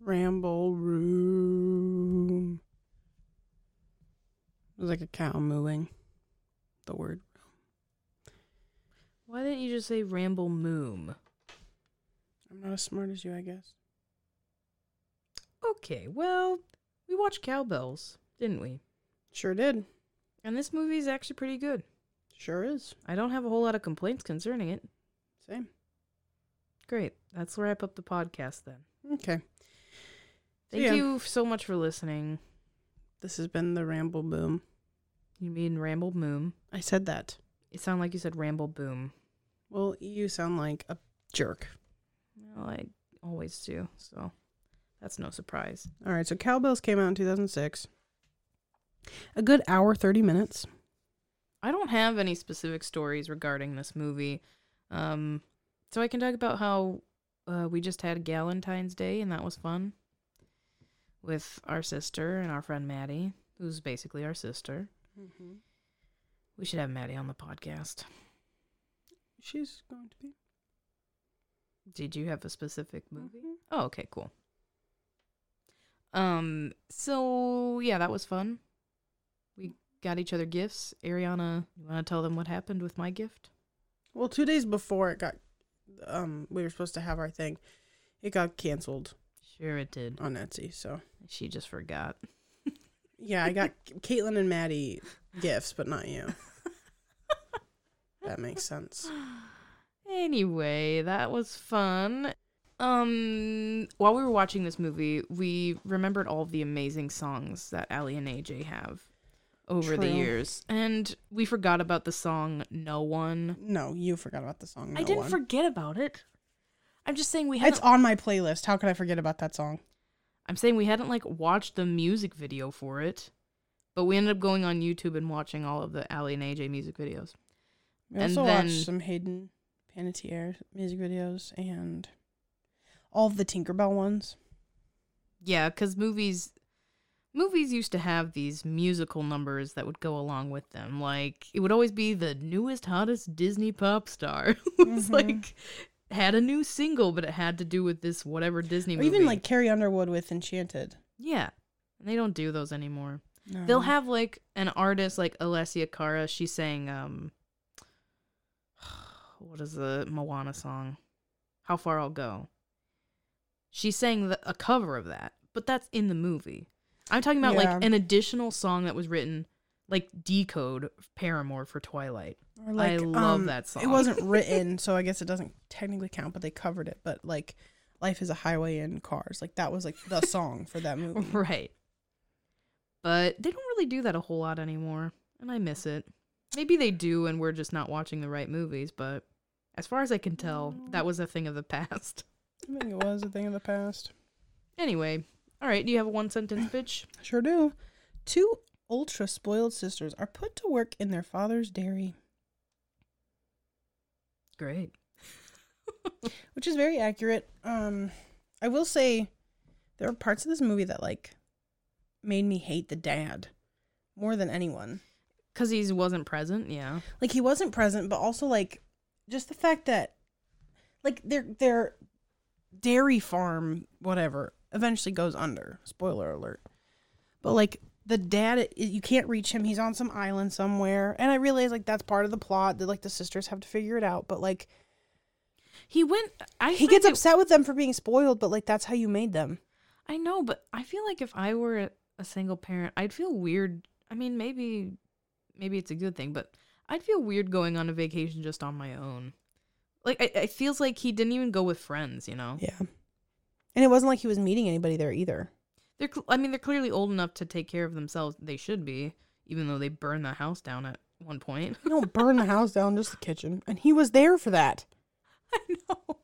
Ramble room. It was like a cow mooing. The word. Why didn't you just say ramble moom? I'm not as smart as you, I guess. Okay, well, we watched Cow Belles, didn't we? Sure did. And this movie is actually pretty good. Sure is. I don't have a whole lot of complaints concerning it. Same. Great. Let's wrap up the podcast then. Okay. Thank yeah. you so much for listening. This has been the Ramble Boom. You mean ramble Boom? I said that. It sounded like you said ramble boom. Well, you sound like a jerk. Well, I always do, so that's no surprise. All right, so Cow Belles came out in 2006. A good hour, 30 minutes. I don't have any specific stories regarding this movie. Um, so I can talk about how uh, we just had Galentine's Day and that was fun with our sister and our friend Maddie, who's basically our sister. Mm-hmm. We should have Maddie on the podcast. She's going to be. Did you have a specific movie? Mhm. Oh, okay, cool. Um, so yeah, that was fun. We got each other gifts. Ariana, you want to tell them what happened with my gift? Well, two days before it got, um, we were supposed to have our thing. It got canceled Sure, it did. on Etsy. So She just forgot. yeah, I got Caitlin and Maddie gifts, but not you. that makes sense. Anyway, that was fun. Um, while we were watching this movie, we remembered all of the amazing songs that Aly and AJ have over the True. years, and we forgot about the song "No One." No, you forgot about the song. I didn't One. forget about it. I'm just saying we. It's on my playlist. How could I forget about that song? I'm saying we hadn't like watched the music video for it, but we ended up going on YouTube and watching all of the Aly and AJ music videos. We And also then- watched some Hayden Panettiere music videos and all of the Tinkerbell ones. Yeah, because movies movies used to have these musical numbers that would go along with them. Like it would always be the newest, hottest Disney pop star. it was Mhm. like had a new single, but it had to do with this whatever Disney Or movie. even like Carrie Underwood with Enchanted. yeah, and they don't do those anymore. No. They'll have like an artist like Alessia Cara. She sang um, what is the Moana song? How far I'll go. She sang the, a cover of that, but that's in the movie. I'm talking about Yeah. like an additional song that was written, like Decode Paramore for Twilight. Or I love um, that song. It wasn't written, so I guess it doesn't technically count, but they covered it. But like, Life is a Highway in Cars. Like that was like the song for that movie. right. But they don't really do that a whole lot anymore, and I miss it. Maybe they do, and we're just not watching the right movies. But as far as I can tell, that was a thing of the past. I think it was a thing of the past. Anyway, all right. Do you have a one sentence pitch? Sure do. Two ultra spoiled sisters are put to work in their father's dairy, Great. which is very accurate. Um, I will say there are parts of this movie that like made me hate the dad more than anyone. Because he wasn't present. Yeah. like he wasn't present but also like just the fact that like their their dairy farm whatever eventually goes under spoiler alert but like the dad you can't reach him he's on some island somewhere and i realize like that's part of the plot that like the sisters have to figure it out but like He went. I he gets it- upset with them for being spoiled but like that's how you made them I know, but I feel like if I were a, single parent, I'd feel weird. I mean, maybe, maybe it's a good thing, but I'd feel weird going on a vacation just on my own. Like, I, it feels like he didn't even go with friends. You know, yeah and it wasn't like he was meeting anybody there either they're. cl- I mean, they're clearly old enough to take care of themselves. They should be, even though they burned the house down at one point. you don't burn the house down just the kitchen and he was there for that I know,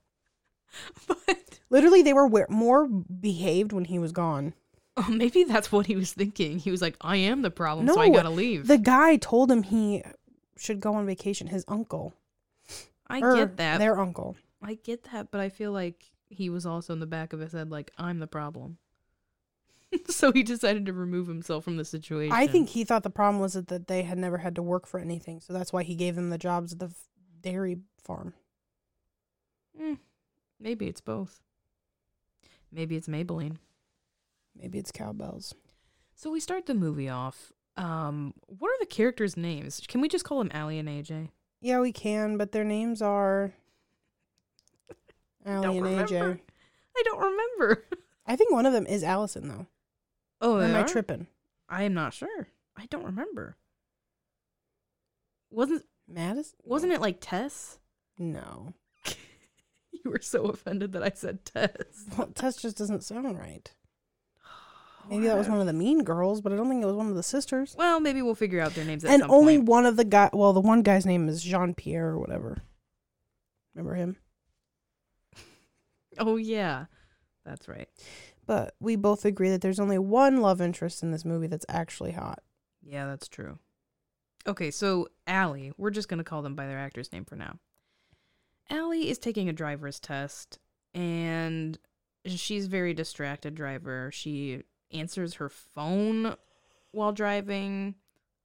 but literally they were we- more behaved when he was gone oh, maybe that's what he was thinking. He was like, "I am the problem, No, so I gotta leave." The guy told him he should go on vacation. His uncle. I Or get that. Their uncle. I get that, but I feel like he was also in the back of his head, like, I'm the problem. so he decided to remove himself from the situation. I think he thought the problem was that, they had never had to work for anything, so that's why he gave them the jobs at the f- dairy farm. Mm, maybe it's both. Maybe it's Maybelline. Maybe it's cowbells. So we start the movie off. Um, what are the characters' names? Can we just call them Aly and AJ? Yeah, we can, but their names are Aly and AJ. I don't remember. I think one of them is Allison though. Oh, am I tripping? I am not sure. I don't remember. Wasn't Madison? wasn't it like Tess? No. You were so offended that I said Tess. Well, Tess just doesn't sound right. Maybe that was one of the mean girls, but I don't think it was one of the sisters. Well, maybe we'll figure out their names at and only point. one of the guy. Well, the one guy's name is Jean Pierre or whatever. Remember him? Oh yeah, that's right. But we both agree that there's only one love interest in this movie that's actually hot. Yeah, that's true. Okay, so Aly, we're just gonna call them by their actor's name for now. Aly is taking a driver's test, and she's very distracted driver. She answers her phone while driving.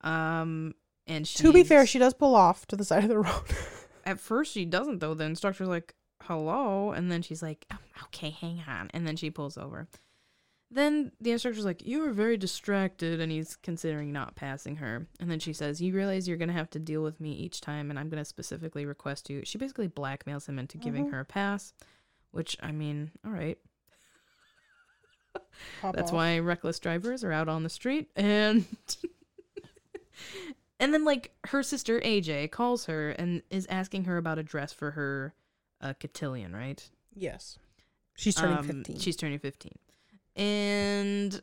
Um, and she To be fair, she does pull off to the side of the road. at first she doesn't though. The instructor's like, "Hello," and then she's like, "Oh, "Okay, hang on," and then she pulls over. Then the instructor's like, "You are very distracted," and he's considering not passing her. And then she says, "You realize you're gonna have to deal with me each time, and I'm gonna specifically request you." She basically blackmails him into giving Mhm. her a pass, which I mean, all right. That's off. why reckless drivers are out on the street and and then like her sister AJ calls her and is asking her about a dress for her uh, cotillion, right? Yes. She's turning Um, 15. She's turning 15. And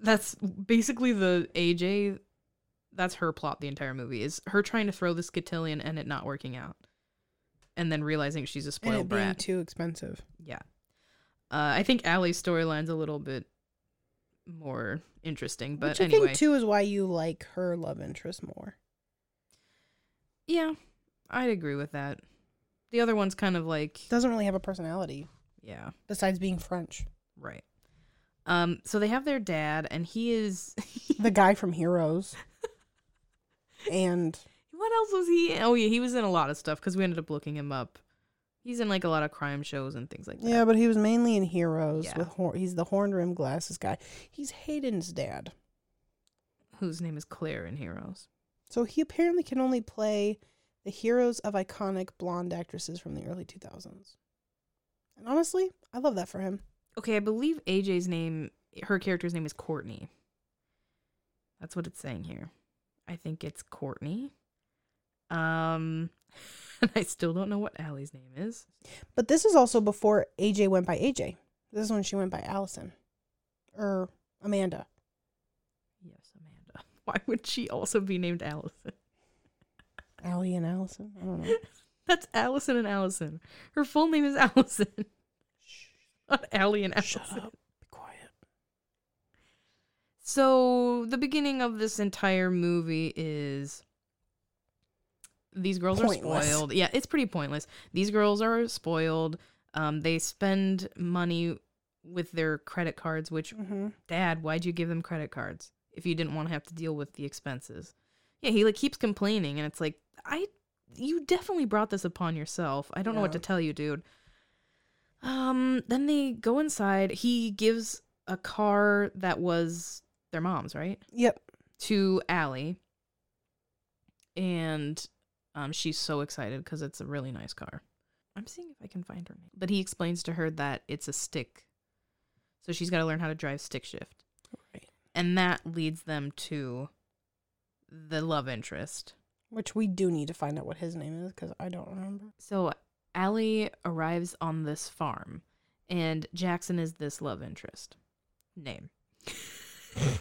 that's basically the AJ that's her plot the entire movie is her trying to throw this cotillion and it not working out. And then realizing she's a and spoiled it being brat. too expensive. Yeah. Uh, I think Aly's storyline's a little bit more interesting, but Which I anyway. think too is why you like her love interest more. yeah, I'd agree with that. The other one's kind of like, Doesn't really have a personality yeah, besides being French. right. Um, so they have their dad, and he is. The guy from Heroes. and what else was he? in? Oh yeah, he was in a lot of stuff because we ended up looking him up. He's in like a lot of crime shows and things like that. yeah, but he was mainly in Heroes Yeah. with hor- he's the horn rim glasses guy. He's Hayden's dad. Whose name is Claire in Heroes. So he apparently can only play the heroes of iconic blonde actresses from the early 2000s. And honestly, I love that for him. Okay, I believe AJ's name, her character's name is Courtney. That's what it's saying here. I think it's Courtney. Um, and I still don't know what Aly's name is. But this is also before AJ went by AJ. This is when she went by Allison. Or Amanda. Yes, Amanda. Why would she also be named Allison? Allie and Allison. I don't know. That's Allison and Allison. Her full name is Allison, not Allie and Allison. Shut up. Be quiet. So the beginning of this entire movie is these girls Pointless. are spoiled. Yeah, it's pretty pointless. These girls are spoiled. Um, they spend money with their credit cards. Which, Mm-hmm. Dad, why'd you give them credit cards if you didn't want to have to deal with the expenses? Yeah, he like keeps complaining, and it's like I, you definitely brought this upon yourself. I don't know what to tell you, dude. Um, then they go inside. He gives a car that was their mom's, right? Yep. To Aly. And um she's so excited cuz it's a really nice car. I'm seeing if I can find her name. But he explains to her that it's a stick. So she's got to learn how to drive stick shift. Right. And that leads them to the love interest. Which we do need to find out what his name is because I don't remember. So Aly arrives on this farm and Jackson is this love interest. Name. the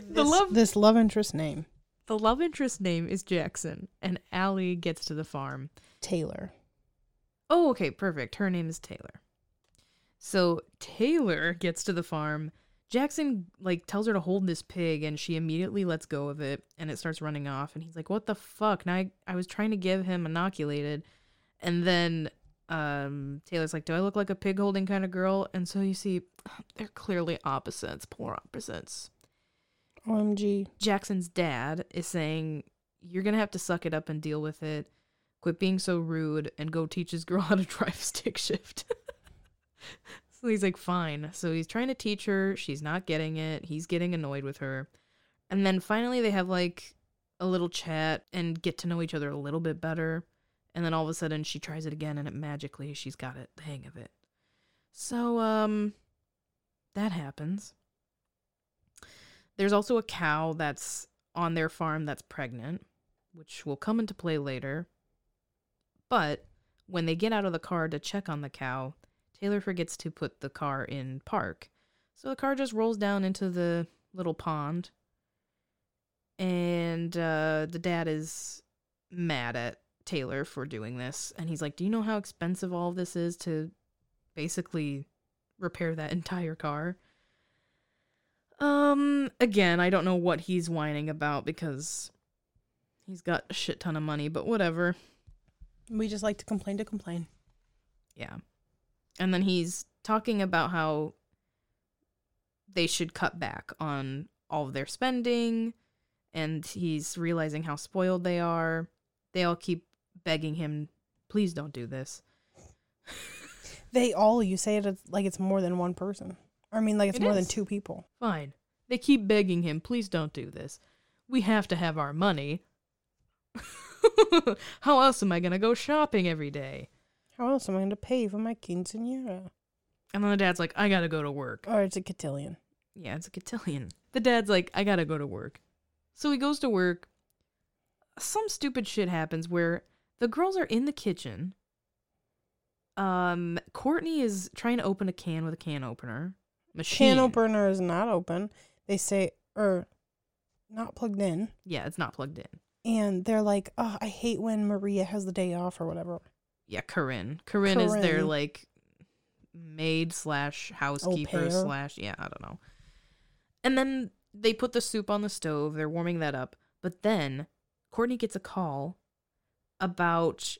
This- love this love interest name the love interest name is Jackson and Aly gets to the farm. Taylor. Oh, okay, perfect. Her name is Taylor. So Taylor gets to the farm. Jackson like tells her to hold this pig and she immediately lets go of it and it starts running off and he's like, "What the fuck?" Now I, I was trying to give him inoculated and then um Taylor's like, "Do I look like a pig holding kind of girl?" And so you see they're clearly opposites, polar opposites. OMG. Jackson's dad is saying, You're going to have to suck it up and deal with it. Quit being so rude and go teach his girl how to drive stick shift. So he's like, fine. So he's trying to teach her. She's not getting it. He's getting annoyed with her. And then finally, they have like a little chat and get to know each other a little bit better. And then all of a sudden, she tries it again, and it magically, she's got it, the hang of it. So, um, that happens. There's also a cow that's on their farm that's pregnant, which will come into play later. But when they get out of the car to check on the cow, Taylor forgets to put the car in park. So the car just rolls down into the little pond. And uh, the dad is mad at Taylor for doing this. And he's like, Do you know how expensive all this is to basically repair that entire car? Um, again, I don't know what he's whining about because he's got a shit ton of money, but whatever. We just like to complain to complain. Yeah. And then he's talking about how they should cut back on all of their spending and he's realizing how spoiled they are. They all keep begging him, please don't do this. They all you say it like it's more than one person. I mean like it's It more than two people. Fine. They keep begging him, please don't do this. We have to have our money. how else am I going to go shopping every day? How else am I going to pay for my quinceanera? And then the dad's like, I got to go to work. Or it's a cotillion. Yeah, it's a cotillion. The dad's like, I gotta go to work. So he goes to work. Some stupid shit happens where the girls are in the kitchen. Um, Courtney is trying to open a can with a can opener. Machine. Can opener is not open. They say or not plugged in. Yeah, it's not plugged in. And they're like, Oh, I hate when Maria has the day off or whatever. Yeah, Corinne. Corinne, is their like maid slash housekeeper slash yeah, I don't know. And then they put the soup on the stove. They're warming that up. But then Courtney gets a call about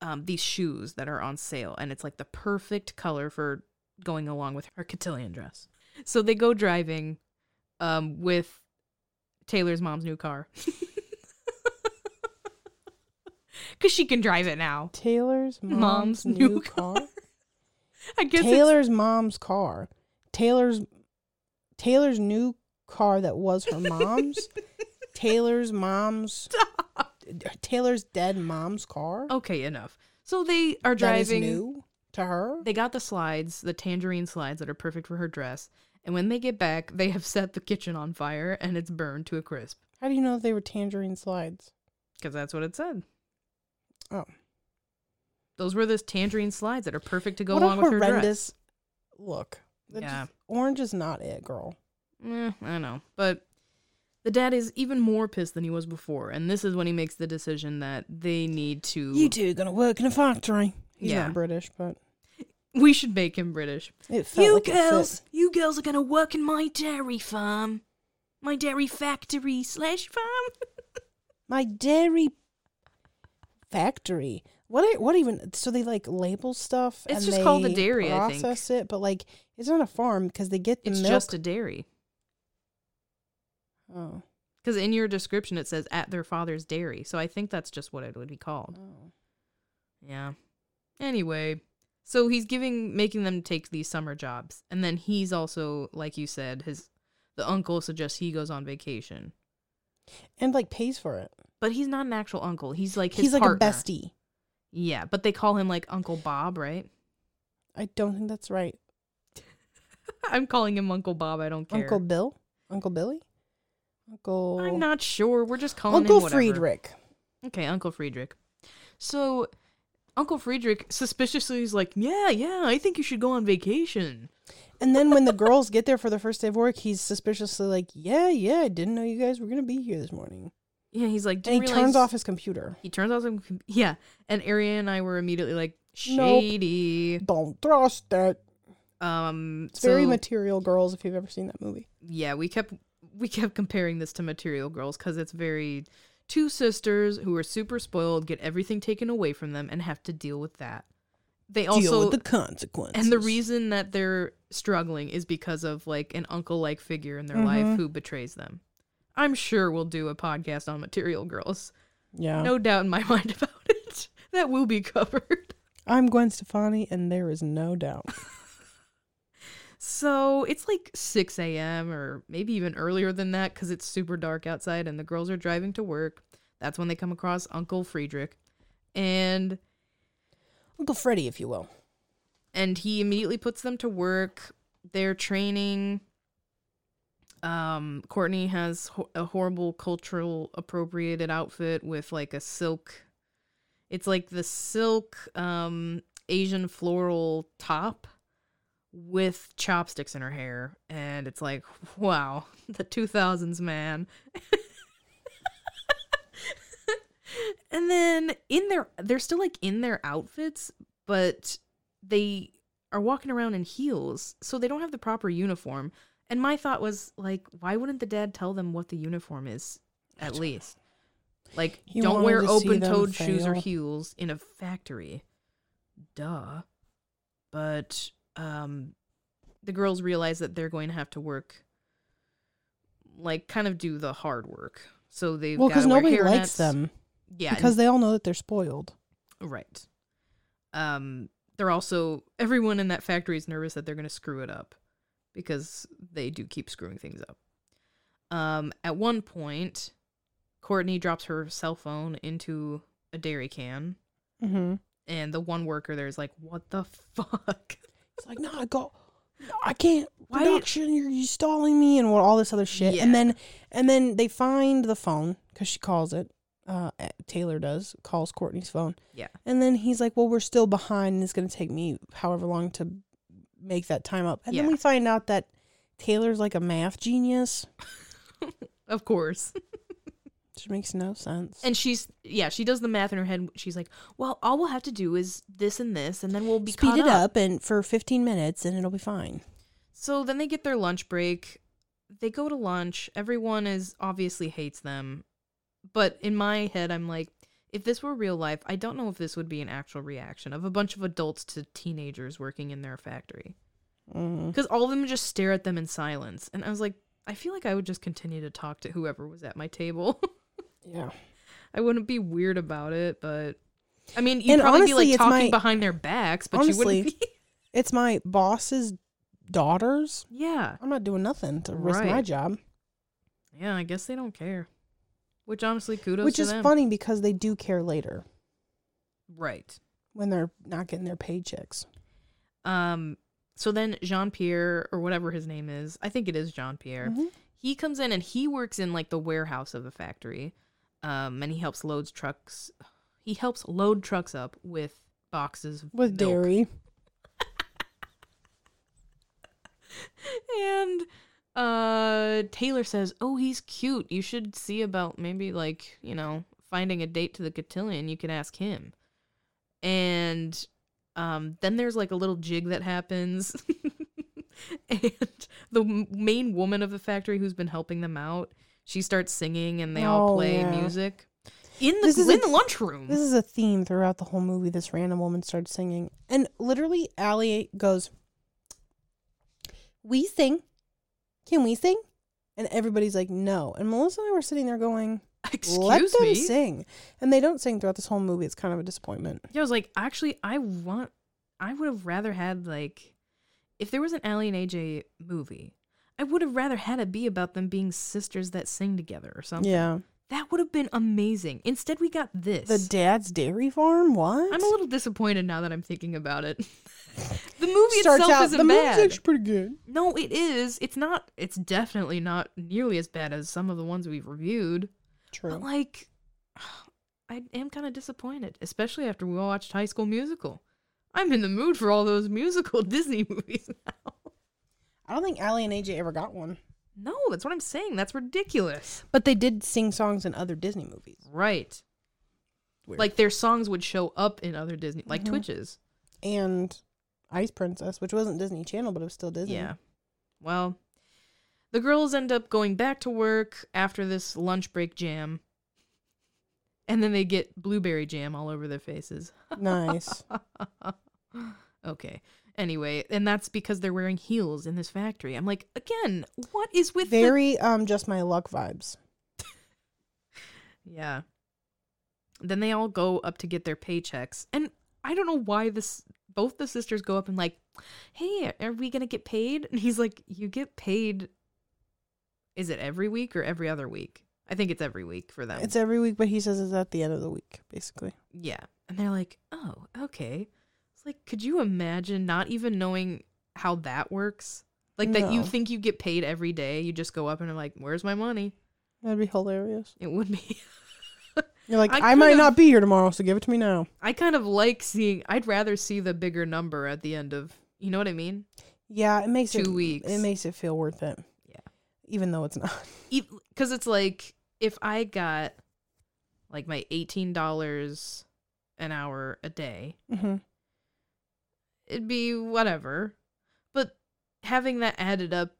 um, these shoes that are on sale, and it's like the perfect color for going along with her cotillion dress. So they go driving um, with Taylor's mom's new car. Because she can drive it now. Taylor's mom's, Mom's new, new car. I guess it's Taylor's mom's car. Taylor's Taylor's new car that was her mom's. Taylor's mom's Taylor's dead mom's car. okay enough. So they are driving. new to her. They got the slides, the tangerine slides that are perfect for her dress. And when they get back, they have set the kitchen on fire and it's burned to a crisp. How do you know they were tangerine slides? Because that's what it said. Oh. Those were those tangerine slides that are perfect to go what along with her dress. look. Yeah. just- orange is not it, girl. Eh, I know. But the dad is even more pissed than he was before. And this is when he makes the decision that they need to. You two are gonna work in a factory. He's Yeah. not British, but We should make him British. you like girls, you girls are gonna work in my dairy farm, my dairy factory slash farm. My dairy factory. What? What even? So they like label stuff. It's just called a dairy, I think. Process it, but like it's not a farm because they get the It's milk. just a dairy. oh. Because in your description it says at their father's dairy, so I think that's just what it would be called. oh. Yeah. Anyway, so he's giving making them take these summer jobs, and then he's also, like you said, his the uncle suggests he goes on vacation, And like pays for it. But he's not an actual uncle. He's like his He's like partner. a bestie. Yeah, but they call him like Uncle Bob, right? I don't think that's right. I'm calling him Uncle Bob. I don't care. Uncle Bill, Uncle Billy, Uncle I'm not sure. We're just calling Uncle him whatever. Friedrich. Okay, Uncle Friedrich. So Uncle Friedrich suspiciously is like, "Yeah, yeah, I think you should go on vacation." And then when the girls get there for the first day of work, he's suspiciously like, "Yeah, yeah, I didn't know you guys were gonna be here this morning." Yeah, he's like, And "Didn't he turns off his computer. He turns off some. Yeah, and Arian and I were immediately like, Nope. "Shady." Don't trust that. Um, It's so very material girls. If you've ever seen that movie, yeah, we kept we kept comparing this to Material Girls because it's very two sisters who are super spoiled, get everything taken away from them, and have to deal with that. They also deal with the consequences. And the reason that they're struggling is because of like an uncle like figure in their life Mhm. who betrays them. I'm sure we'll do a podcast on Material Girls. yeah, No doubt in my mind about it. That will be covered. I'm Gwen Stefani, and there is no doubt. So it's like 6 a.m. or maybe even earlier than that because it's super dark outside and the girls are driving to work. That's when they come across Uncle Friedrich. And Uncle Freddy, if you will. and he immediately puts them to work. They're training. Um, Courtney has ho- a horrible cultural appropriated outfit with like a silk. It's like the silk um Asian floral top with chopsticks in her hair, and it's like, wow, the two thousands man. and then in their, they're still like in their outfits, but they are walking around in heels, so they don't have the proper uniform. And my thought was like, why wouldn't the dad tell them what the uniform is at least? Like, He don't wear to see them open-toed shoes or heels in a factory. Duh. But um the girls realize that they're going to have to work like kind of do the hard work. So they've Well, because nobody likes them. Yeah, Because they all know that they're spoiled. Right. Um, they're also everyone in that factory is nervous that they're going to screw it up because they do keep screwing things up. Um, at one point, Courtney drops her cell phone into a dairy can, Mm-hmm. and the one worker there is like, "What the fuck?" It's like, no, I go, no, I can't. Why- Production, you're, you stalling me, and what all this other shit. Yeah. And then, and then they find the phone because she calls it. Uh, eh, Taylor does calls Courtney's phone. Yeah. And then he's like, "Well, we're still behind, and it's going to take me however long to make that time up." And then we find out that Taylor's like a math genius, Of course. which makes no sense. And she's yeah, she does the math in her head. She's like, "Well, all we'll have to do is this and this, and then we'll be Speed it up and for 15 minutes, and it'll be fine. So then they get their lunch break. They go to lunch. Everyone is obviously hates them. But in my head, I'm like, if this were real life, I don't know if this would be an actual reaction of a bunch of adults to teenagers working in their factory. Mm. Because all of them just stare at them in silence. And I was like, I feel like I would just continue to talk to whoever was at my table. Yeah. I wouldn't be weird about it, but I mean, you'd And probably honestly, be like talking my- behind their backs, but Honestly, you wouldn't be. It's my boss's daughters. yeah. I'm not doing nothing to risk my job. Yeah, I guess they don't care. Which honestly, kudos Which is them. funny because they do care later Right. when they're not getting their paychecks. Um. So then Jean Pierre or whatever his name is, I think it is Jean Pierre. Mhm. He comes in and he works in like the warehouse of the factory. Um, and he helps loads trucks. He helps load trucks up with boxes With milk. dairy. And uh Taylor says, "Oh, he's cute. You should see about maybe like, you know, finding a date to the cotillion. You could ask him." And um then there's like a little jig that happens. and the main woman of the factory who's been helping them out, she starts singing and they all Oh, play yeah. music in the in a- the lunchroom. This is a theme throughout the whole movie. This random woman starts singing. And literally, Aly goes, We sing. Can we sing? And everybody's like, No. And Melissa and I were sitting there going, Excuse Let them me. sing. And they don't sing throughout this whole movie. It's kind of a disappointment. Yeah, I was like, actually, I want, I would have rather had like, if there was an Aly and AJ movie, I would have rather had it be about them being sisters that sing together or something. Yeah. That would have been amazing. Instead, we got this. The dad's dairy farm? What? I'm a little disappointed now that I'm thinking about it. the movie Starts itself out, isn't the movie's bad. actually pretty good. No, it is. It's not. It's definitely not nearly as bad as some of the ones we've reviewed. True. But like, I am kind of disappointed, especially after we watched High School Musical. I'm in the mood for all those musical Disney movies now. I don't think Aly and AJ ever got one. No, that's what I'm saying. That's ridiculous. But they did sing songs in other Disney movies. Right. Weird. Like their songs would show up in other Disney, like Mhm. Twitches. And Ice Princess, which wasn't Disney Channel, but it was still Disney. Yeah. Well, the girls end up going back to work after this lunch break jam. And then they get blueberry jam all over their faces. Nice. okay. Anyway, and that's because they're wearing heels in this factory. I'm like, again, what is with the- Very um just my luck vibes. Yeah. Then they all go up to get their paychecks. And I don't know why this both the sisters go up and like, "Hey, are we going to get paid?" And he's like, "You get paid is it every week or every other week?" I think it's every week for them. It's every week, but he says it's at the end of the week, basically. yeah. And they're like, "Oh, okay." It's like, could you imagine not even knowing how that works? Like that you No. think you get paid every day, you just go up and are like, "Where's my money?" That'd be hilarious. It would be. You're like, I I, might could've- not be here tomorrow, so give it to me now. I kind of like seeing. I'd rather see the bigger number at the end of. You know what I mean? Yeah, it makes it Two weeks. It makes it feel worth it. Yeah. even though it's not. Because it's like if I got like my eighteen dollars an hour a day, hmm it'd be whatever. But having that added up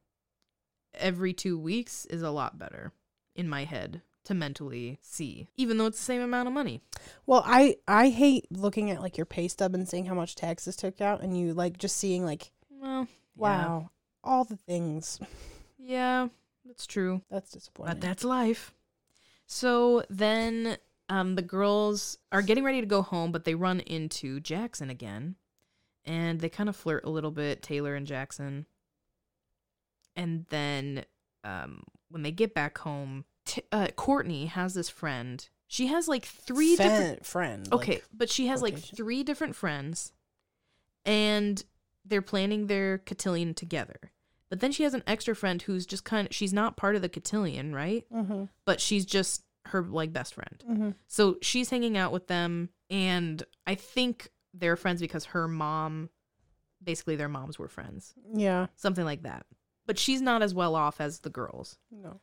every two weeks is a lot better in my head to mentally see, even though it's the same amount of money. Well, I I hate looking at like your pay stub and seeing how much taxes took out, and you like just seeing like, Well, wow, all the things. yeah, yeah that's true. That's disappointing. But that's life. So then um, the girls are getting ready to go home, but they run into Jackson again. And they kind of flirt a little bit, Taylor and Jackson. And then um, when they get back home, t- uh, Courtney has this friend. She has like three Fen- different. friends. Okay, like- but she has like three different friends. And they're planning their cotillion together. But then she has an extra friend who's just kind of, she's not part of the cotillion, right? Mhm, but she's just her like best friend. mhm. So she's hanging out with them and I think they're friends because her mom basically their moms were friends. Yeah. Something like that. But she's not as well off as the girls, No.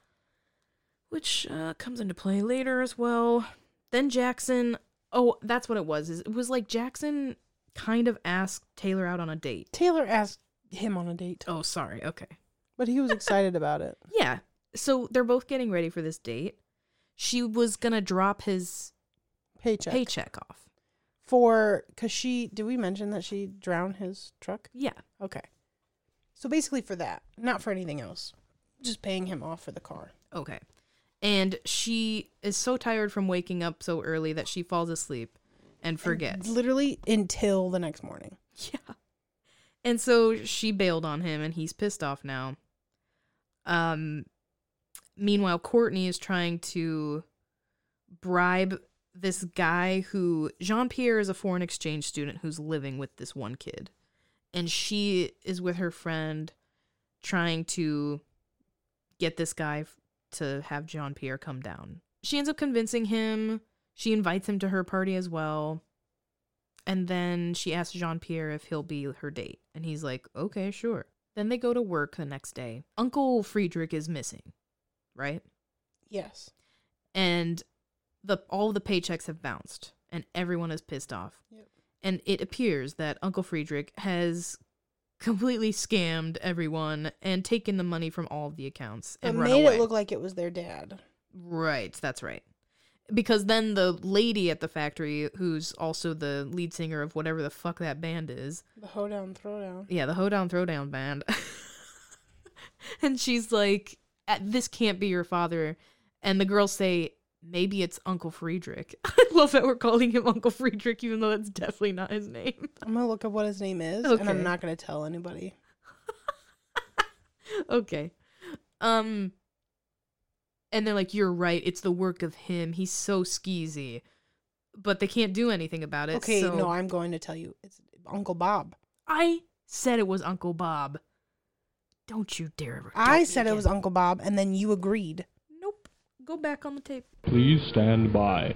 which uh, comes into play later as well. Then Jackson, oh, that's what it was. Is it was like Jackson kind of asked Taylor out on a date. Taylor asked him on a date, Oh, sorry. Okay. but he was excited about it. Yeah. So they're both getting ready for this date. She was going to drop his Paycheck. paycheck off. For because she did we mention that she drowned his truck? Yeah. Okay. So basically for that, not for anything else. Just paying him off for the car. Okay. And she is so tired from waking up so early that she falls asleep and forgets. Literally until the next morning. yeah. And so she bailed on him and he's pissed off now. Um meanwhile Courtney is trying to bribe this guy who Jean-Pierre is a foreign exchange student who's living with this one kid. And she is with her friend trying to get this guy to have Jean Pierre come down. She ends up convincing him. She invites him to her party as well. And then she asks Jean Pierre if he'll be her date. And he's like, okay, sure. Then they go to work the next day. Uncle Friedrich is missing, right? Yes. And the all the paychecks have bounced and everyone is pissed off. Yep. And it appears that Uncle Friedrich has completely scammed everyone and taken the money from all of the accounts and run made away. it look like it was their dad. Right, that's right. Because then the lady at the factory, who's also the lead singer of whatever the fuck that band is, The hoedown throwdown. yeah, the Hoedown Throwdown band, and she's like, "Uh, "This can't be your father," and the girls say, "Maybe it's Uncle Friedrich." I love that we're calling him Uncle Friedrich, even though that's definitely not his name. I'm gonna look up what his name is, and I'm not gonna tell anybody. okay. Um and they're like you're right, it's the work of him. He's so skeezy. But they can't do anything about it. Okay, so no, I'm going to tell you. It's Uncle Bob. I said it was Uncle Bob. Don't you dare ever I said it was. Uncle Bob, and then you agreed. Nope. Go back on the tape. Please stand by.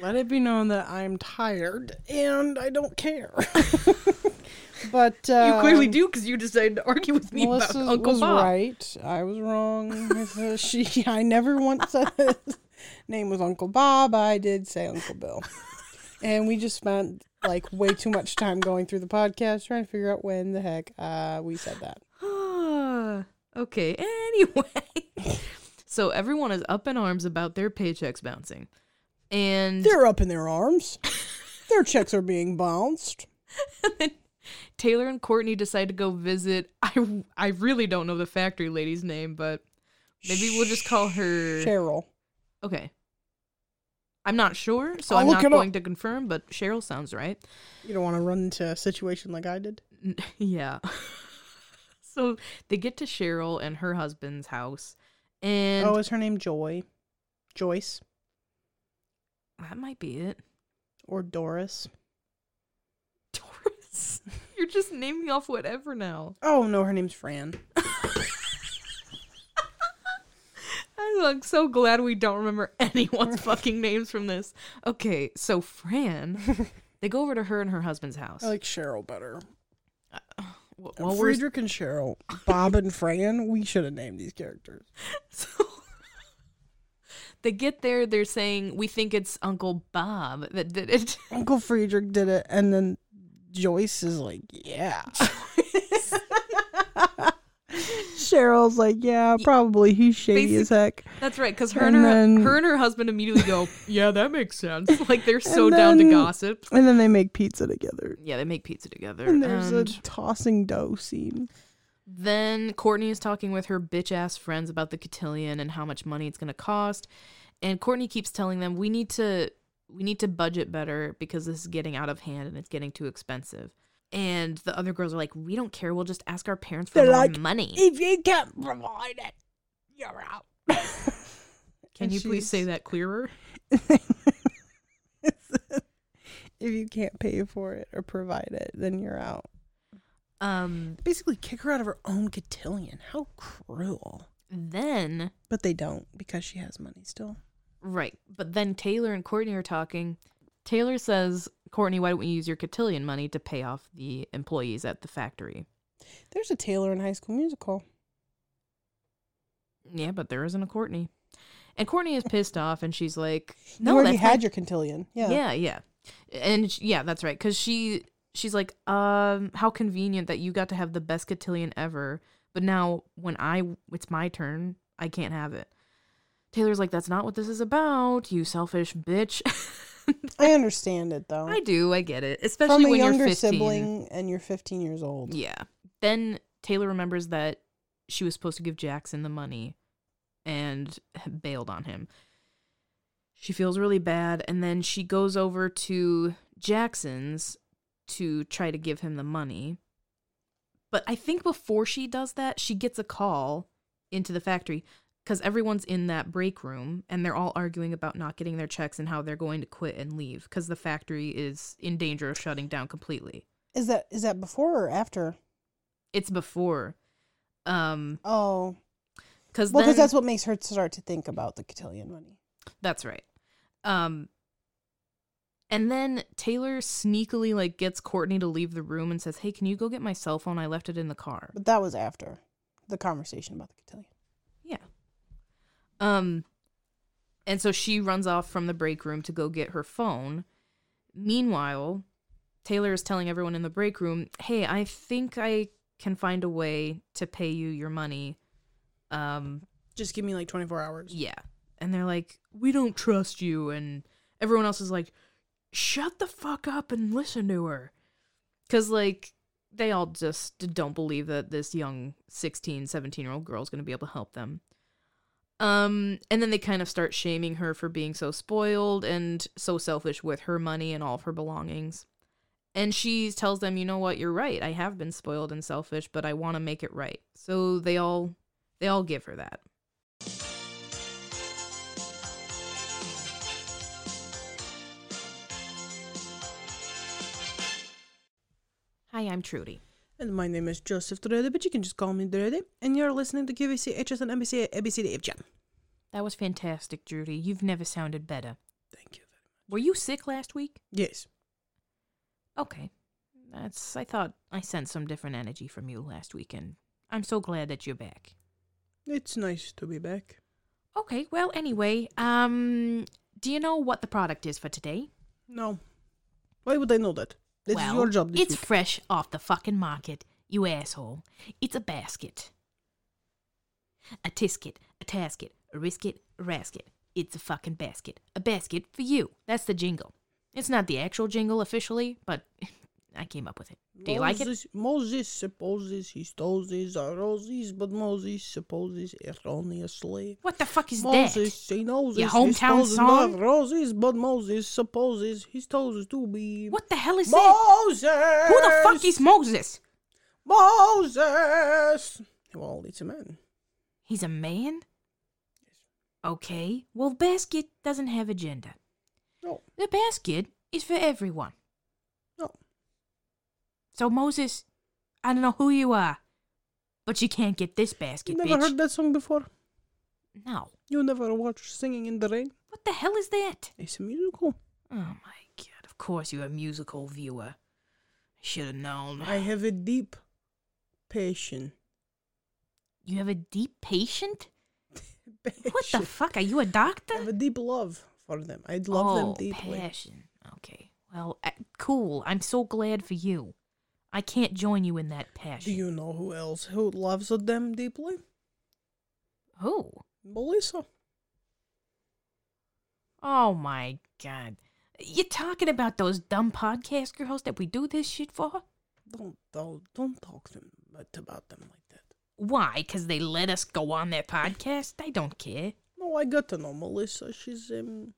Let it be known that I'm tired and I don't care. but uh, you clearly do because you decided to argue with me Melissa about Uncle was Bob. right. I was wrong. She, I never once said his name was Uncle Bob. I did say Uncle Bill, and we just spent like way too much time going through the podcast trying to figure out when the heck uh, we said that. Okay. Anyway, so everyone is up in arms about their paychecks bouncing, and They're up in their arms. Their checks are being bounced. then Taylor and Courtney decide to go visit. I I really don't know the factory lady's name, but maybe we'll just call her. Cheryl. Okay. I'm not sure, so I'll I'm not it up. going to confirm, but Cheryl sounds right. You don't want to run into a situation like I did. Yeah. So they get to Cheryl and her husband's house, and oh, is her name Joy? Joyce that might be it. or Doris? Doris, you're just naming off whatever now. Oh no, her name's Fran. I'm like so glad we don't remember anyone's fucking names from this. Okay, so Fran, they go over to her and her husband's house. I like Cheryl better. Well, well, Friedrich and Cheryl, Bob and Fran. We should have named these characters. so they get there. They're saying we think it's Uncle Bob that did it. Uncle Friedrich did it, and then Joyce is like, "Yeah." Cheryl's like, "Yeah, probably. He's shady as heck." That's right, because her and, And her, then- her and her husband immediately go, "Yeah, that makes sense." Like they're so down to then- gossip. And then they make pizza together. Yeah, they make pizza together. And there's and a tossing dough scene. then Courtney is talking with her bitch ass friends about the cotillion and how much money it's gonna cost. And Courtney keeps telling them we need to we need to budget better because this is getting out of hand and it's getting too expensive. And the other girls are like, we don't care. We'll just ask our parents for They're more like, money. If you can't provide it, you're out. Can And you please say that clearer? if you can't pay for it or provide it, then you're out. Um. Basically, kick her out of her own cotillion. How cruel. Then But they don't because she has money still. Right. But then Taylor and Courtney are talking. Taylor says, Courtney, why don't we use your cotillion money to pay off the employees at the factory? There's a Taylor in High School Musical. Yeah, but there isn't a Courtney. And Courtney is pissed off and she's like, you No, already had not- your cotillion. Yeah. Yeah, yeah. And sh- yeah, that's right. Because she she's like, um, how convenient that you got to have the best cotillion ever. But now when I it's my turn, I can't have it. Taylor's like, that's not what this is about, you selfish bitch. I understand it though. I do, I get it. Especially From a when you're younger 15. sibling and you're 15 years old. Yeah. Then Taylor remembers that she was supposed to give Jackson the money and bailed on him. She feels really bad and then she goes over to Jackson's to try to give him the money. But I think before she does that, she gets a call into the factory because everyone's in that break room and they're all arguing about not getting their checks and how they're going to quit and leave because the factory is in danger of shutting down completely. Is that is that before or after? It's before. Um, Oh, because well, because that's what makes her start to think about the cotillion money. that's right. Um, and then Taylor sneakily like gets Courtney to leave the room and says, "Hey, can you go get my cell phone? I left it in the car." But that was after the conversation about the cotillion. Um, and so she runs off from the break room to go get her phone. Meanwhile, Taylor is telling everyone in the break room, "Hey, I think I can find a way to pay you your money." Um, Just give me like 24 hours. Yeah. And they're like, we don't trust you. And everyone else is like, shut the fuck up and listen to her. Because, like, they all just don't believe that this young 16, 17 year old girl is going to be able to help them. Um, and then they kind of start shaming her for being so spoiled and so selfish with her money and all of her belongings. And she tells them, you know what, you're right. I have been spoiled and selfish, but I want to make it right. So they all they all give her that. Hi, I'm Trudy. And my name is Joseph Drede, but you can just call me Drede. And you're listening to QVC HS and NBC ABCD FM. That was fantastic, Judy. You've never sounded better. Thank you. very much. Were you sick last week? Yes. Okay. That's I thought I sensed some different energy from you last week and I'm so glad that you're back. It's nice to be back. Okay, well anyway, um do you know what the product is for today? No. Why would I know that? This well, is your job it's week. fresh off the fucking market, you asshole. It's a basket. A tisket, a tasket, a risket, a rasket. It's a fucking basket. A basket for you. That's the jingle. It's not the actual jingle officially, but I came up with it. Do you like it? Moses, Moses supposes he stoses are roses, but Moses supposes erroneously. What the fuck is Moses, that? he knows Your hometown song? not roses, but Moses supposes his toes to be What the hell is that? Moses. Who the fuck is Moses? Moses? Well, it's a man. He's a man? Okay. Well, basket doesn't have a gender. No, The basket is for everyone. So Moses, I don't know who you are, but you can't get this basket, You never bitch. heard that song before? No. You never watched Singing in the Rain? What the hell is that? It's a musical. Oh my god! Of course you're a musical viewer. I should have known. I have a deep passion. You have a deep patient? What the fuck? Are you a doctor? I have a deep love for them. I love them oh, deeply. passion. Okay. Well, uh, cool. I'm so glad for you. I can't join you in that passion. Do you know who else who loves them deeply? Who? Melissa. Oh my god. You're talking about those dumb podcast girls that we do this shit for? Don't don't don't talk them about them like that. Why? Because they let us go on their podcast? I don't care. No, I got to know Melissa. She's um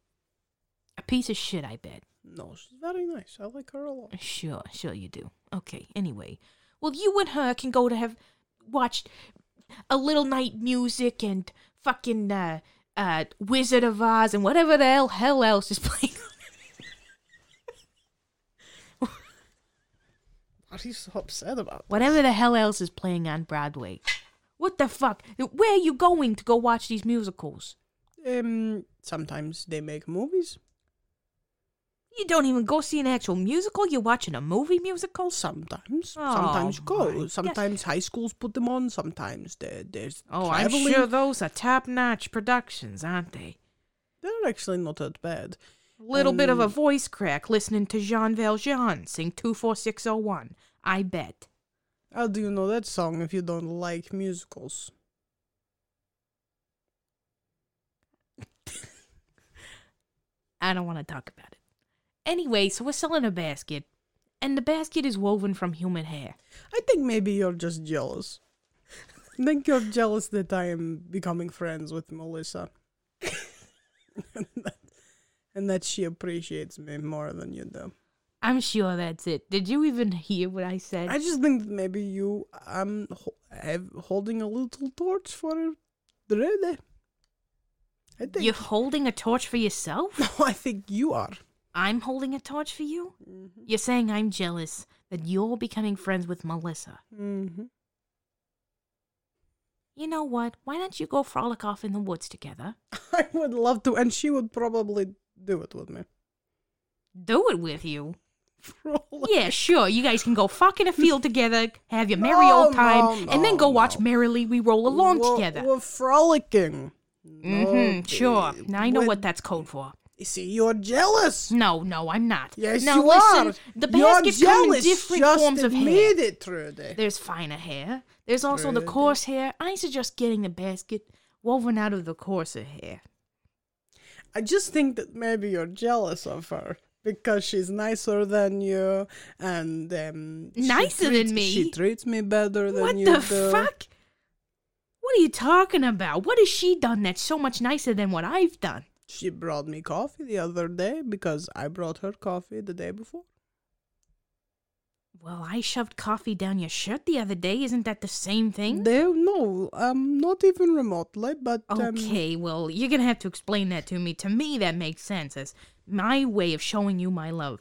A piece of shit, I bet. No, she's very nice. I like her a lot. Sure, sure you do. Okay, anyway. Well, you and her can go to have watched a little night music and fucking uh uh Wizard of Oz and whatever the hell hell else is playing. What are you so upset about? whatever the hell else is playing on Broadway. What the fuck? Where are you going to go watch these musicals? Um, sometimes they make movies. You don't even go see an actual musical. You're watching a movie musical. Sometimes, Oh, sometimes you go. Sometimes high schools put them on. Sometimes there, there's Oh, I'm sure those are top-notch productions, aren't they? They're actually not that bad. Little bit of a Um, voice crack listening to Jean Valjean sing 24601. I bet. How do you know that song if you don't like musicals? I don't want to talk about it. Anyway, so we're selling a basket, and the basket is woven from human hair. I think maybe you're just jealous. I think you're jealous that I am becoming friends with Melissa. and, that, and that she appreciates me more than you do. I'm sure that's it. Did you even hear what I said? I just think that maybe you um ho- have holding a little torch for the ready. I think You're holding a torch for yourself? No, I think you are. I'm holding a torch for you? Mm-hmm. You're saying I'm jealous that you're becoming friends with Melissa. Mm-hmm. You know what? Why don't you go frolic off in the woods together? I would love to, and she would probably do it with me. Do it with you. Frolic. Yeah, sure. You guys can go fuck in a field together, have your merry No, old time, no, and then no, go watch. Merrily We Roll Along We're- together. We're frolicking. Mm-hmm, sure. Now I know what that's code for. You see, you're jealous. No, no, I'm not. Yes, now you listen, are. the you're baskets come in jealous. different Just forms of hair. it, Trudy. There's finer hair. There's also the coarse hair. I suggest getting the basket woven out of the coarser hair. I just think that maybe you're jealous of her because she's nicer than you, and um, Nicer than me? She treats me better than What you the do. fuck? What are you talking about? What has she done that's so much nicer than what I've done? She brought me coffee the other day because I brought her coffee the day before. Well, I shoved coffee down your shirt the other day. Isn't that the same thing? They, no, um, not even remotely, but um, Okay, well, you're gonna have to explain that to me. To me, that makes sense as my way of showing you my love.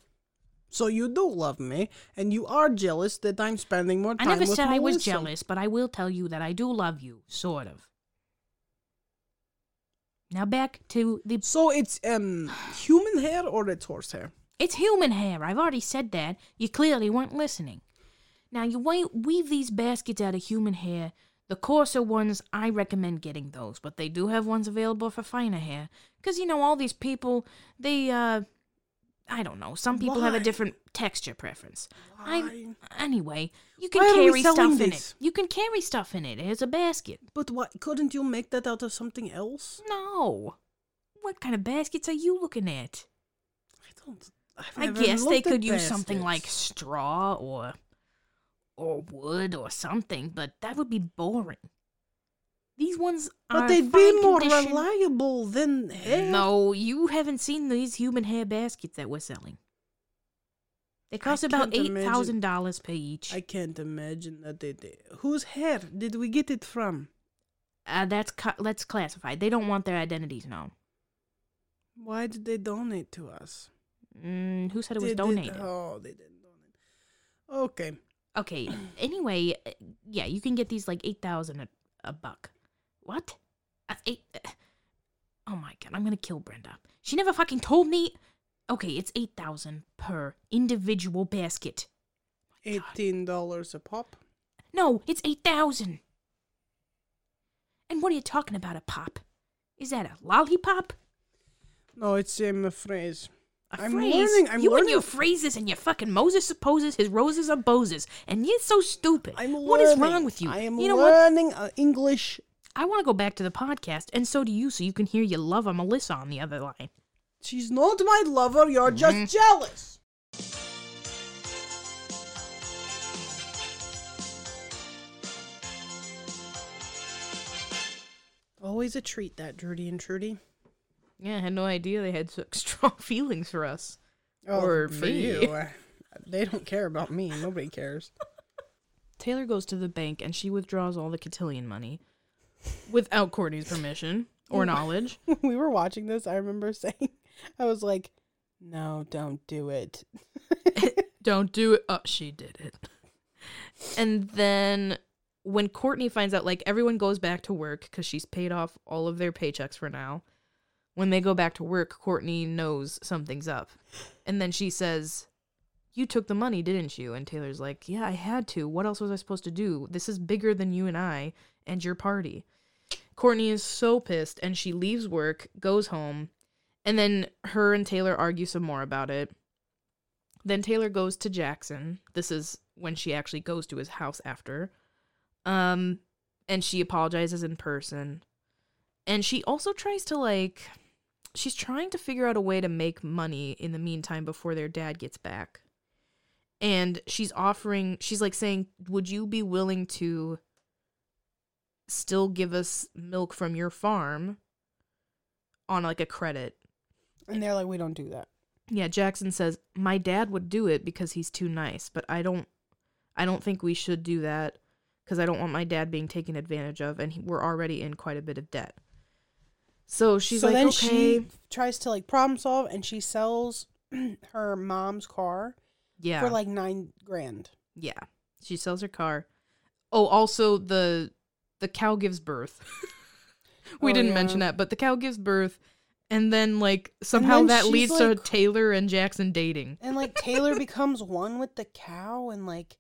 So you do love me, and you are jealous that I'm spending more time I never with said I was jealous, but I will tell you that I do love you, sort of. Now back to the. So it's um human hair or it's horse hair? It's human hair. I've already said that. You clearly weren't listening. Now you weave these baskets out of human hair. The coarser ones, I recommend getting those, but they do have ones available for finer hair. Cause you know all these people, they uh, I don't know. Some people have a different texture preference. I Why? anyway, you can Why are we carry stuff in it. You can carry stuff in it. It's a basket. But what? Couldn't you make that out of something else? No. What kind of baskets are you looking at? I don't. I've I never guess they looked at could use something like baskets. straw or or wood or something, but that would be boring. These ones are But they'd be more condition. reliable than hair. No, you haven't seen these human hair baskets that we're selling. They cost about eight thousand dollars per each. I can't imagine that they did. Whose hair did we get it from? uh, that's ca- that's classified. They don't want their identities known. Why did they donate to us? Mm, who said it was They did- donated? oh, they didn't donate. Okay. Okay. Anyway, uh, yeah, you can get these like eight thousand a a buck. What? That's eight. Oh my god, I'm gonna kill Brenda. She never fucking told me. Okay, it's eight thousand per individual basket. Eighteen dollars a pop. No, it's eight thousand. And what are you talking about? A pop? Is that a lollipop? No, it's um, a phrase. A I'm phrase? learning- I'm you and your phrases and your fucking Moses supposes his roses are boses, and you're so stupid. I'm What is learning. wrong with you? I am you know learning uh, English. I want to go back to the podcast, and so do you, so you can hear your lover Melissa on the other line. She's not my lover. You're Mhm. just jealous. Always a treat, that Drudy and Trudy. Yeah, I had no idea they had such strong feelings for us. Oh, Or for me. you. They don't care about me. Nobody cares. Taylor goes to the bank and she withdraws all the cotillion money without Courtney's permission or knowledge. we were watching this, I remember saying, I was like, no, don't do it. Don't do it. Oh, she did it. And then when Courtney finds out, like everyone goes back to work because she's paid off all of their paychecks for now. When they go back to work, Courtney knows something's up. And then she says, You took the money, didn't you? And Taylor's like, Yeah, I had to. What else was I supposed to do? This is bigger than you and I and your party. Courtney is so pissed and she leaves work, goes home, and then her and Taylor argue some more about it. Then Taylor goes to Jackson. This is when she actually goes to his house after. Um and she apologizes in person. And she also tries to like she's trying to figure out a way to make money in the meantime before their dad gets back. And she's offering she's like saying, "Would you be willing to still give us milk from your farm on like a credit And they're like, we don't do that. yeah, Jackson says my dad would do it because he's too nice, but I don't I don't think we should do that cuz I don't want my dad being taken advantage of and he, we're already in quite a bit of debt. So she's so like then okay. she tries to like problem solve and she sells her mom's car yeah. for like nine grand. yeah. She sells her car. Oh, also the the cow gives birth. we Oh, didn't yeah. mention that, but the cow gives birth and then like somehow then that leads to Taylor and Jackson dating. And like Taylor becomes one with the cow and like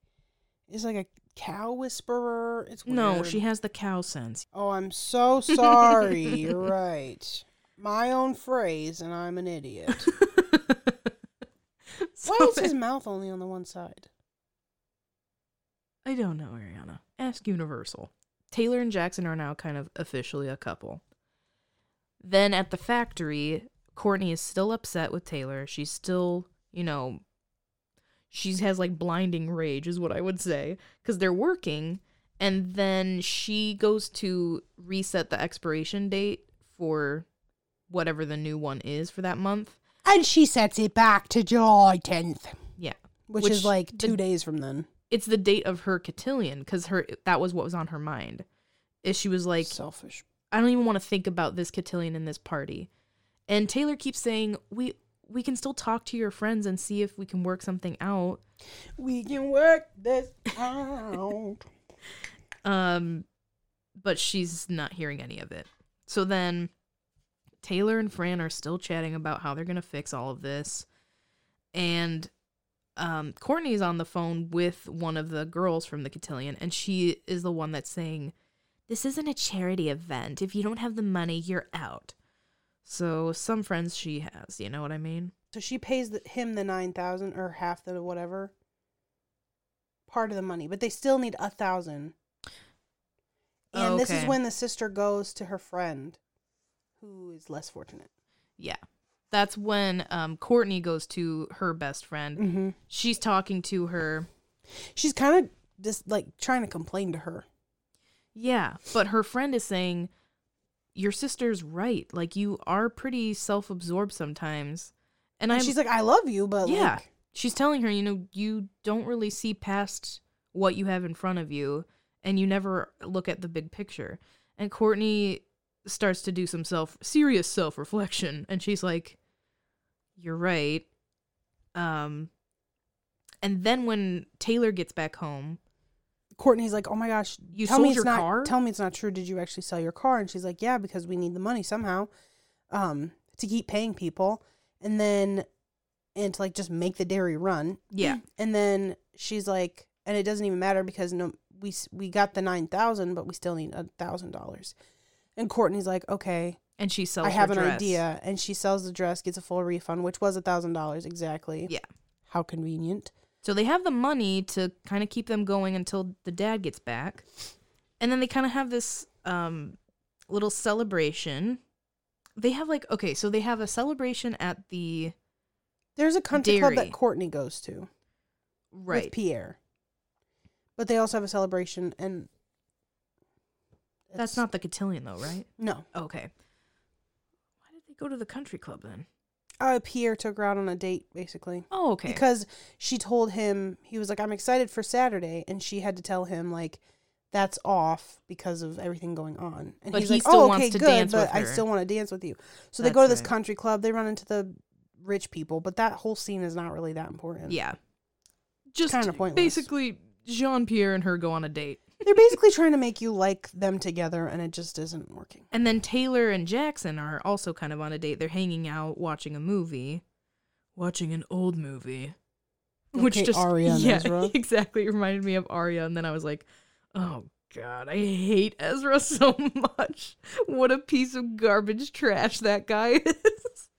is like a cow whisperer. It's weird. No, she has the cow sense. Oh, I'm so sorry. You're right. My own phrase, and I'm an idiot. So Why is his mouth only on the one side? I don't know, Ariana. Ask Universal. Taylor and Jackson are now kind of officially a couple. Then at the factory, Courtney is still upset with Taylor. She's still, you know, she has like blinding rage, is what I would say, because they're working. And then she goes to reset the expiration date for whatever the new one is for that month. And she sets it back to July 10th, Yeah. which, Which is like the- two days from then. It's the date of her cotillion because her that was what was on her mind. Is she was like, Selfish. I don't even want to think about this cotillion and this party. And Taylor keeps saying, "We we can still talk to your friends and see if we can work something out." We can work this out. Um but she's not hearing any of it. So then Taylor and Fran are still chatting about how they're going to fix all of this. And um Courtney's on the phone with one of the girls from the cotillion and she is the one that's saying, "This isn't a charity event. If you don't have the money, you're out." So some friends she has, you know what I mean? So she pays the, him the 9000 or half the whatever part of the money, but they still need a thousand. And this is when the sister goes to her friend who is less fortunate. Yeah. That's when um, Courtney goes to her best friend. Mm-hmm. She's talking to her. She's kind of just like trying to complain to her. Yeah, but her friend is saying, Your sister's right. Like, you are pretty self absorbed sometimes. And, And she's like, I love you, but Yeah. like, she's telling her, you know, you don't really see past what you have in front of you and you never look at the big picture. And Courtney starts to do some self serious self reflection and she's like, You're right. Um and then when Taylor gets back home, Courtney's like, oh my gosh, You tell me sold it's your not. car? Tell me it's not true. Did you actually sell your car? And she's like, yeah, because we need the money somehow, um, to keep paying people, and then, and to like just make the dairy run. yeah, And then she's like, and it doesn't even matter because no, we we got the nine thousand, but we still need a thousand dollars. And Courtney's like, okay, and she sells I have an dress. idea, and she sells the dress, gets a full refund, which was a thousand dollars exactly. Yeah. How convenient. So they have the money to kind of keep them going until the dad gets back. And then they kind of have this um little celebration. They have like okay, so they have a celebration at the There's a country club that Courtney goes to. right. with Pierre. But they also have a celebration, and That's not the cotillion though, right? no. Okay. Why did they go to the country club then? Uh, Pierre took her out on a date, basically, Oh, okay. because she told him he was like, "I'm excited for Saturday," and she had to tell him like, "That's off because of everything going on." And But he's he like, still "Oh, wants okay, to good, dance but with I still want to dance with you." So they That's go to this right. country club. They run into the rich people, but that whole scene is not really that important. yeah. Just kinda pointless. basically Jean Pierre and her go on a date. They're basically trying to make you like them together, and it just isn't working. And then Taylor and Jackson are also kind of on a date. They're hanging out watching a movie. Watching an old movie. Which just and yeah, Ezra. exactly it reminded me of Aria and then I was like, "Oh god, I hate Ezra so much. What a piece of garbage trash that guy is."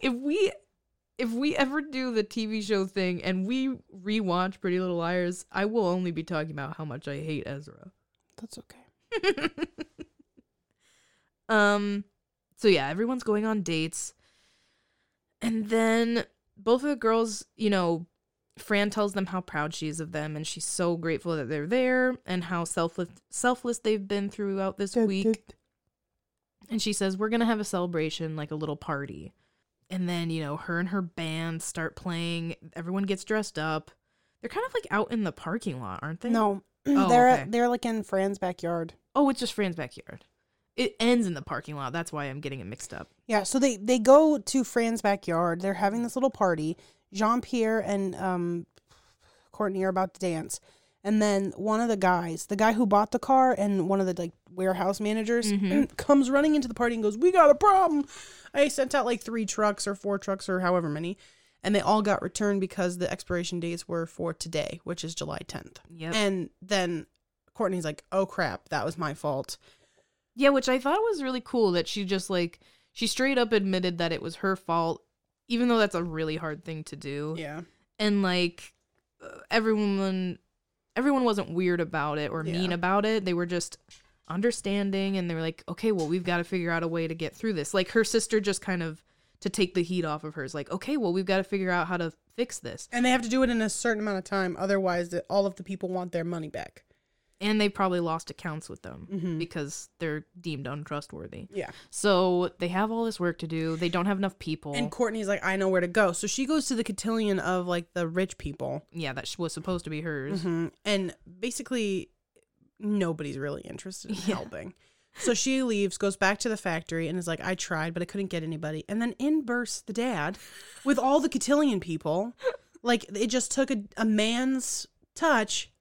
if we if we ever do the TV show thing and we rewatch Pretty Little Liars, I will only be talking about how much I hate Ezra. That's okay. um so yeah, everyone's going on dates. And then both of the girls, you know, Fran tells them how proud she is of them and she's so grateful that they're there and how selfless selfless they've been throughout this week. And she says, We're going to have a celebration, like a little party. And then, you know, her and her band start playing. Everyone gets dressed up. They're kind of like out in the parking lot, aren't they? No, Oh, they're okay. they're like in Fran's backyard. Oh, it's just Fran's backyard. It ends in the parking lot. That's why I'm getting it mixed up. Yeah, so they they go to Fran's backyard. They're having this little party. Jean Pierre and um, Courtney are about to dance, and then one of the guys, the guy who bought the car, and one of the like warehouse managers, Mhm. comes running into the party and goes, "We got a problem." I sent out like three trucks or four trucks or however many, and they all got returned because the expiration dates were for today, which is July tenth. Yep. And then Courtney's like, "Oh crap, that was my fault." Yeah, which I thought was really cool that she just like she straight up admitted that it was her fault, even though that's a really hard thing to do. Yeah. And like uh, everyone, everyone wasn't weird about it or mean about it. They were just understanding, and they were like, okay, well, we've got to figure out a way to get through this. Like her sister just kind of to take the heat off of her is like, okay, well, we've got to figure out how to fix this. And they have to do it in a certain amount of time, otherwise, the, all of the people want their money back. And they probably lost accounts with them Mhm. because they're deemed untrustworthy. Yeah. So they have all this work to do. They don't have enough people. And Courtney's like, I know where to go. So she goes to the cotillion of like the rich people. yeah, that was supposed to be hers. hmm And basically, nobody's really interested in Yeah. helping. So she leaves, goes back to the factory, and is like, I tried, but I couldn't get anybody. And then in bursts the dad with all the cotillion people. Like, it just took a, a man's touch.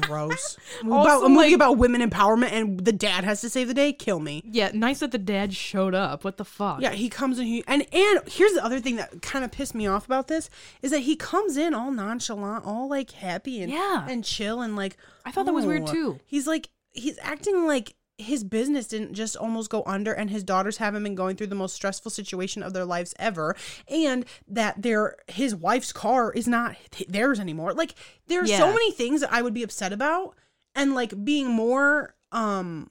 Gross. Also, about, a movie like- about women empowerment, and the dad has to save the day. Kill me. Yeah, nice that the dad showed up. What the fuck? Yeah, he comes in. He and and here's the other thing that kind of pissed me off about this is that he comes in all nonchalant, all like happy and Yeah. and chill and like. I thought that was weird too. He's like he's acting like his business didn't just almost go under and his daughters haven't been going through the most stressful situation of their lives ever and that their his wife's car is not theirs anymore like there are so many things that i would be upset about and like being more um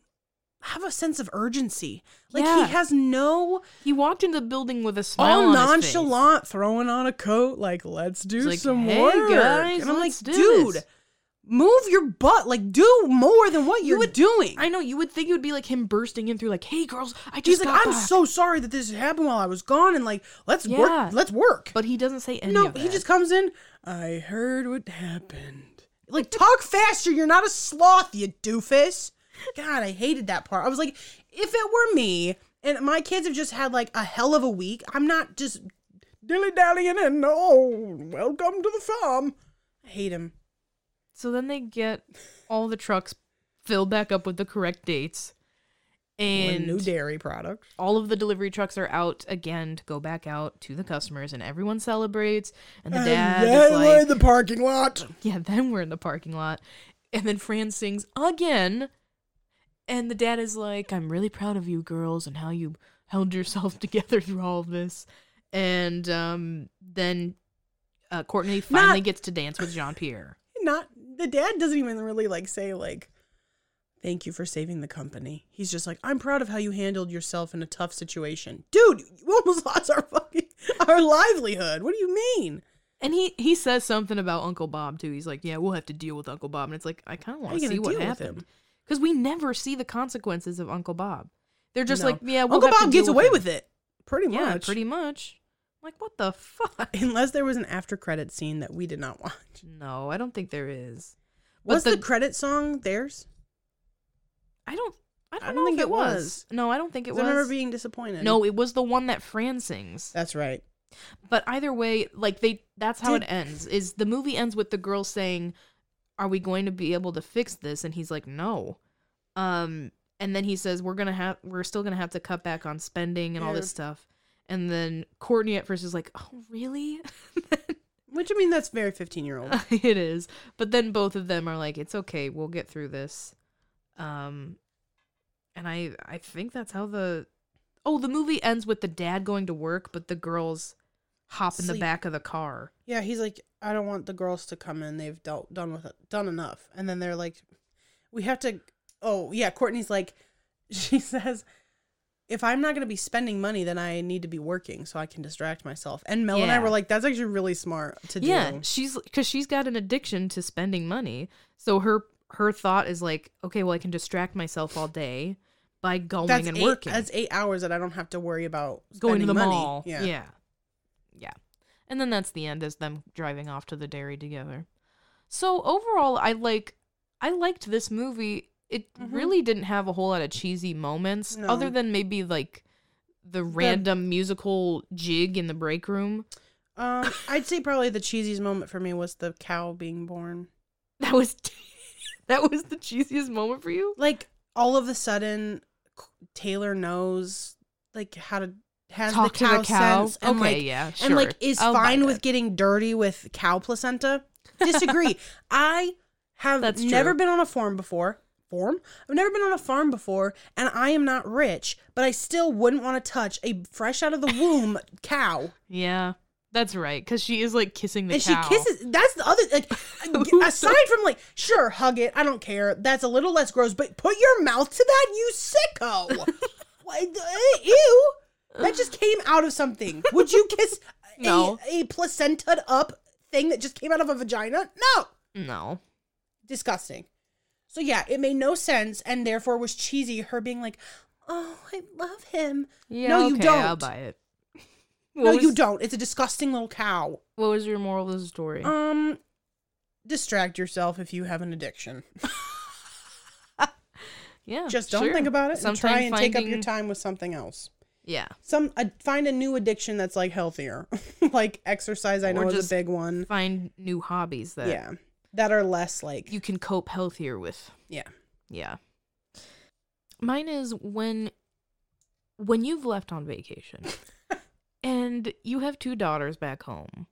have a sense of urgency. Like Yeah. he has no He walked into the building with a smile all on his face. nonchalant, throwing on a coat, like let's do like, some "Hey, work. guys, and I'm like, dude, this." Move your butt. Like do more than what you're would- doing. I know you would think it would be like him bursting in through like, "Hey girls, I just He's like, I'm back." so sorry that this happened while I was gone, and like let's Yeah. work. Let's work. But he doesn't say any no, he just comes in. I heard what happened. Like talk faster. You're not a sloth, you doofus. God, I hated that part. I was like, if it were me and my kids have just had like a hell of a week, I'm not just dilly dallying and oh, welcome to the farm. I hate him. So then they get all the trucks filled back up with the correct dates. And And new dairy products. all of the delivery trucks are out again to go back out to the customers and everyone celebrates and the dad is we're in like the parking lot. Yeah, then we're in the parking lot. And then Fran sings again. And the dad is like, I'm really proud of you girls and how you held yourself together through all of this. And um, then uh, Courtney finally Not- gets to dance with Jean Pierre. Not the dad doesn't even really like say like thank you for saving the company. He's just like, I'm proud of how you handled yourself in a tough situation. Dude, you almost lost our fucking our livelihood. What do you mean? And he, he says something about Uncle Bob too. He's like, Yeah, we'll have to deal with Uncle Bob. And it's like, I kind of wanna see what happened. Because we never see the consequences of Uncle Bob. They're just No. like, Yeah, we'll Uncle Bob gets away him." with it. Pretty much. Yeah, pretty much. Like, what the fuck? Unless there was an after credit scene that we did not watch. No, I don't think there is. But Was the, credit song theirs? I don't. I don't, I don't know think it was. was. No, I don't think it was. I remember being disappointed. no, it was the one that Fran sings. That's right. But either way, like they, that's how Did- it ends. Is the movie ends with the girl saying, "Are we going to be able to fix this?" And he's like, "No." Um, and then he says, "We're gonna have, we're still gonna have to cut back on spending and all Yeah. this stuff." And then Courtney at first is like, "Oh, really?" Which I mean that's very 15 year old. it is. But then both of them are like, "It's okay, we'll get through this." Um, and I I think that's how the oh the movie ends with the dad going to work, but the girls hop in the back of the car. Yeah, he's like, I don't want the girls to come in. They've dealt, done with it, done enough. And then they're like, we have to. Oh yeah, Courtney's like, she says, if I'm not going to be spending money, then I need to be working so I can distract myself. And Mel and I were like, that's actually really smart to do. Yeah, she's because she's got an addiction to spending money. So her her thought is like, okay, well I can distract myself all day by going That's and eight, working. That's eight hours that I don't have to worry about going to the money. mall. Yeah. yeah. Yeah. And then that's the end as them driving off to the dairy together. So overall I like I liked this movie. It Mhm. really didn't have a whole lot of cheesy moments No. other than maybe like the random musical jig in the break room. Um, I'd say probably the cheesiest moment for me was the cow being born. That was that was the cheesiest moment for you? Like all of a sudden, Taylor knows like how to has Talk the to cow, the cow. sense and okay, like yeah, and like is I'll fine with getting dirty with cow placenta. Disagree. I have That's never true. been on a farm before. Farm? I've never been on a farm before, and I am not rich, but I still wouldn't want to touch a fresh out of the womb cow. Yeah, that's right. Because she is like kissing the and cow. she kisses. That's the other like. aside from like, sure, hug it. I don't care. That's a little less gross, but put your mouth to that, you sicko. Uh, Ew. That just came out of something. Would you kiss No. a, a placenta up thing that just came out of a vagina? No. No. Disgusting. So yeah, it made no sense and therefore was cheesy. Her being like, "Oh, I love him." Yeah, No, you okay, I'll don't. buy it. no, What you don't. It's a disgusting little cow. What was your moral of the story? Um, distract yourself if you have an addiction. yeah, Just don't sure. think about it and try and take up your time with something else. Yeah, Some uh, find a new addiction that's like healthier, like exercise. I know is a big one. find new hobbies that Yeah, that are less like you can cope healthier with. yeah. Yeah. Mine is when when you've left on vacation and you have two daughters back home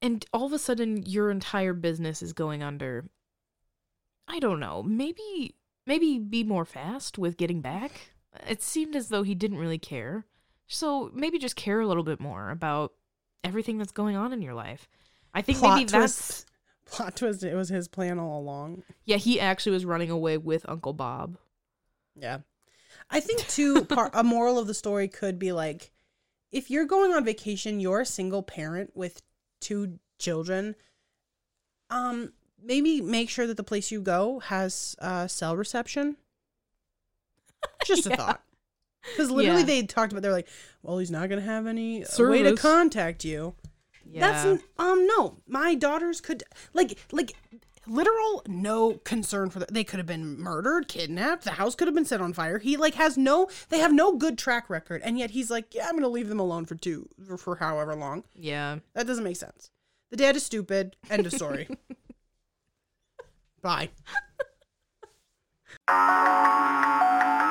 and all of a sudden your entire business is going under. I don't know. Maybe maybe be more fast with getting back. It seemed as though he didn't really care. So maybe just care a little bit more about everything that's going on in your life. I think Plot maybe twist. that's Plot twist. It was his plan all along. yeah, he actually was running away with Uncle Bob. Yeah. I think too part a moral of the story could be like if you're going on vacation, you're a single parent with two children, um maybe make sure that the place you go has uh cell reception. Just a Yeah. thought. Cuz literally Yeah. they talked about they're like, "Well, he's not going to have any uh, way to contact you." Yeah. That's um no. My daughters could like like literal no concern for that. They could have been murdered, kidnapped. The house could have been set on fire. He like has no. They have no good track record, and yet he's like, yeah, I'm gonna leave them alone for two for, for however long. yeah. That doesn't make sense. The dad is stupid. End of story. Bye.